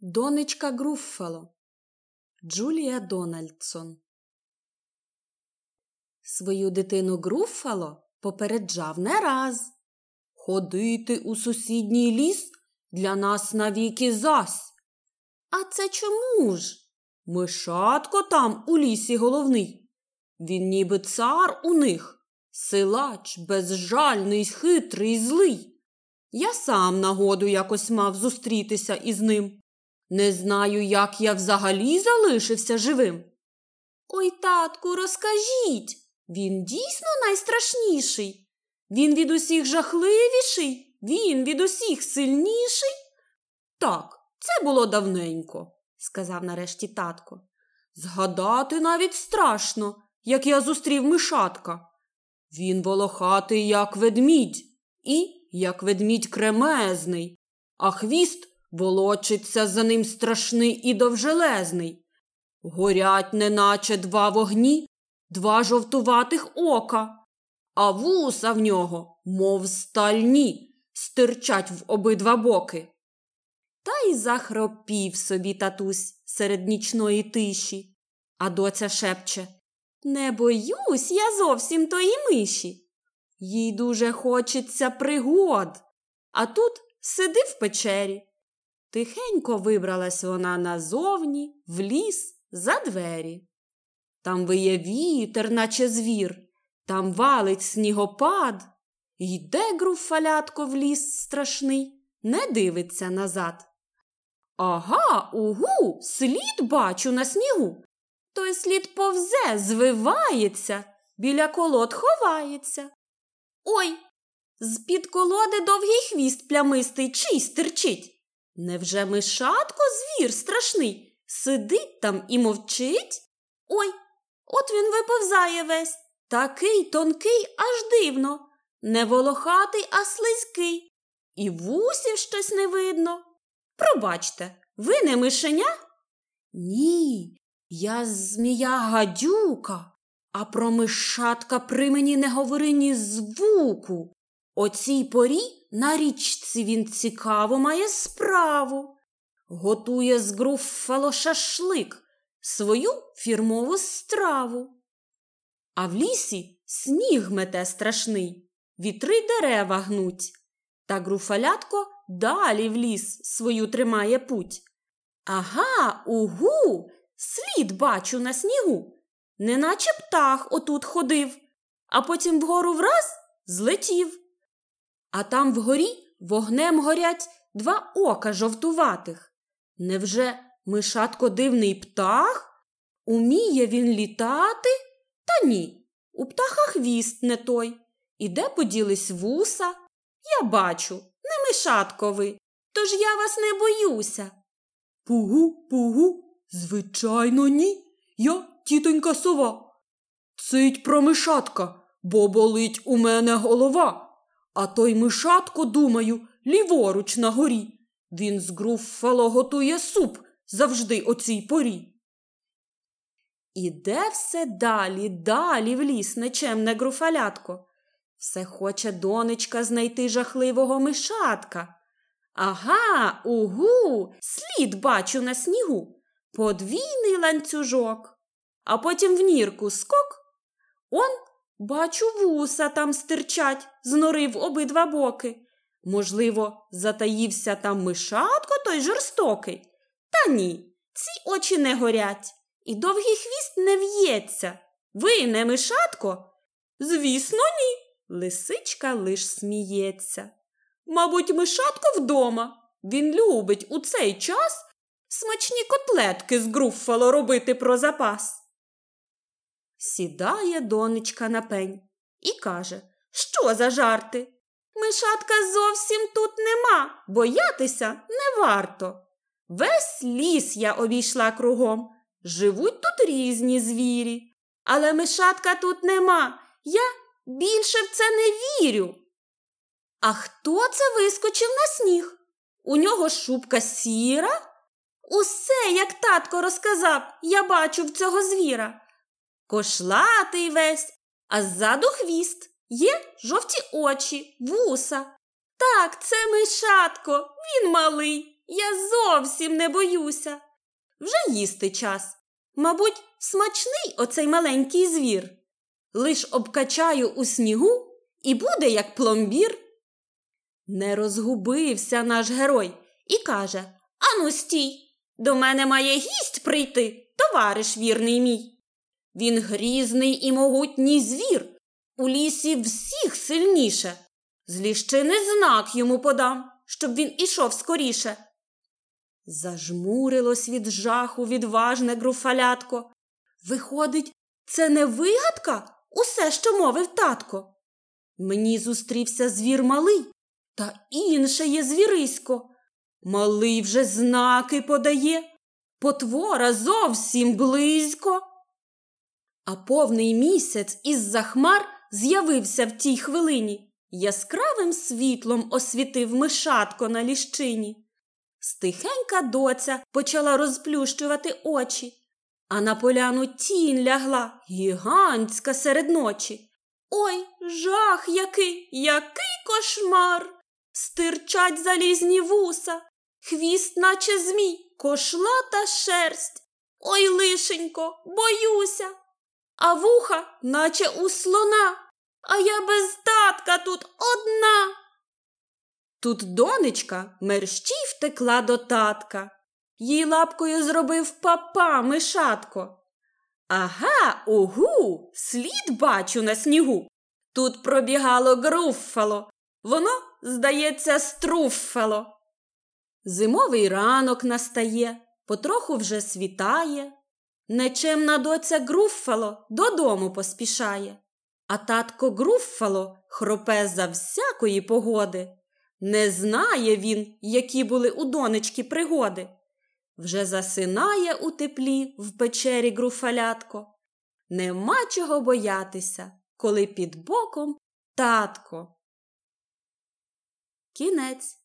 Донечка Груффало Джулія Дональдсон Свою дитину Груффало попереджав не раз. Ходити у сусідній ліс для нас навіки зась. А це чому ж? Мишатко там у лісі головний. Він ніби цар у них, силач, безжальний, хитрий, злий. Я сам нагоду якось мав зустрітися із ним. Не знаю, як я взагалі залишився живим. Ой, татку, розкажіть. Він дійсно найстрашніший. Він від усіх жахливіший, він від усіх сильніший. Так, це було давненько, сказав нарешті татко. Згадати навіть страшно, як я зустрів мишатка. Він волохатий, як ведмідь, і як ведмідь кремезний, а хвіст волочиться за ним страшний і довжелезний. Горять, неначе два вогні, два жовтуватих ока, а вуса в нього, мов стальні, стирчать в обидва боки. Та й захропів собі татусь серед нічної тиші, а доця шепче Не боюсь я зовсім тої миші. Їй дуже хочеться пригод, а тут сиди в печері. Тихенько вибралась вона назовні, в ліс, за двері. Там виє вітер, наче звір, там валить снігопад. Йде груфалятко в ліс страшний, не дивиться назад. Ага, угу, слід бачу на снігу. Той слід повзе, звивається, біля колод ховається. Ой, з-під колоди довгий хвіст плямистий чий стирчить. Невже мишатко звір страшний? Сидить там і мовчить? Ой, от він виповзає весь. Такий тонкий, аж дивно. Не волохатий, а слизький. І вусів щось не видно. Пробачте, ви не мишеня? Ні, я змія гадюка, а про мишатка при мені не говори ні звуку. О цій порі на річці він цікаво має справу. Готує з груффало шашлик, свою фірмову страву. А в лісі сніг мете страшний, вітри дерева гнуть. Та груфалятко далі в ліс свою тримає путь. Ага, угу, слід бачу на снігу, неначе птах отут ходив, а потім вгору враз злетів. А там вгорі вогнем горять два ока жовтуватих. Невже мишатко дивний птах? Уміє він літати? Та ні. У птаха хвіст не той. І де поділись вуса? Я бачу, не мишатко ви, тож я вас не боюся. Пугу, пугу, звичайно, ні. Я тітонька сова. Цить про мишатка, бо болить у мене голова. А той мишатко, думаю, ліворуч на горі. Він з груффало готує суп завжди о цій порі. Іде все далі, далі в ліс нечемне груфалятко. Все хоче донечка знайти жахливого мишатка. Ага, угу, слід бачу на снігу, подвійний ланцюжок, а потім в нірку скок. Он, бачу, вуса там стирчать, з нори в обидва боки. Можливо, затаївся там мишатко той жорстокий. Та ні, ці очі не горять, і довгий хвіст не в'ється. Ви не мишатко? Звісно, ні. Лисичка лиш сміється. Мабуть, мишатко вдома. Він любить у цей час смачні котлетки з груффало робити про запас. Сідає донечка на пень і каже, що за жарти? Мишатка зовсім тут нема, боятися не варто. Весь ліс я обійшла кругом. Живуть тут різні звірі, але мишатка тут нема. Я більше в це не вірю. А хто це вискочив на сніг? У нього шубка сіра? Усе, як татко розказав, я бачу в цього звіра. Кошлатий весь, а ззаду хвіст. Є жовті очі, вуса. Так, це мишатко, він малий, я зовсім не боюся. Вже їсти час. Мабуть, смачний оцей маленький звір. Лиш обкачаю у снігу і буде як пломбір. Не розгубився наш герой і каже Ану, стій, до мене має гість прийти, товариш вірний мій. Він грізний і могутній звір, у лісі всіх сильніше. З ліщини знак йому подам, щоб він ішов скоріше. Зажмурилось від жаху відважне груфалятко. Виходить, це не вигадка усе, що мовив татко. Мені зустрівся звір малий, та інше є звірисько. Малий вже знаки подає, потвора зовсім близько. А повний місяць із за хмар з'явився в тій хвилині, яскравим світлом освітив мишатко на ліщині. Стихенька доця почала розплющувати очі, а на поляну тінь лягла гігантська серед ночі. Ой, жах який, який кошмар! Стирчать залізні вуса, хвіст, наче змій, кошлата шерсть. Ой, лишенько, боюся, а вуха, наче у слона, а я без татка тут одна. Тут донечка мерщій втекла до татка. Їй лапкою зробив папа мишатко. Ага, угу, слід бачу на снігу. Тут пробігало груффало, воно, здається, струффало. Зимовий ранок настає, потроху вже світає. Нечемна доця груффало додому поспішає, а татко груффало хропе за всякої погоди. Не знає він, які були у донечки пригоди. Вже засинає у теплі в печері груфалятко. Нема чого боятися, коли під боком татко. Кінець.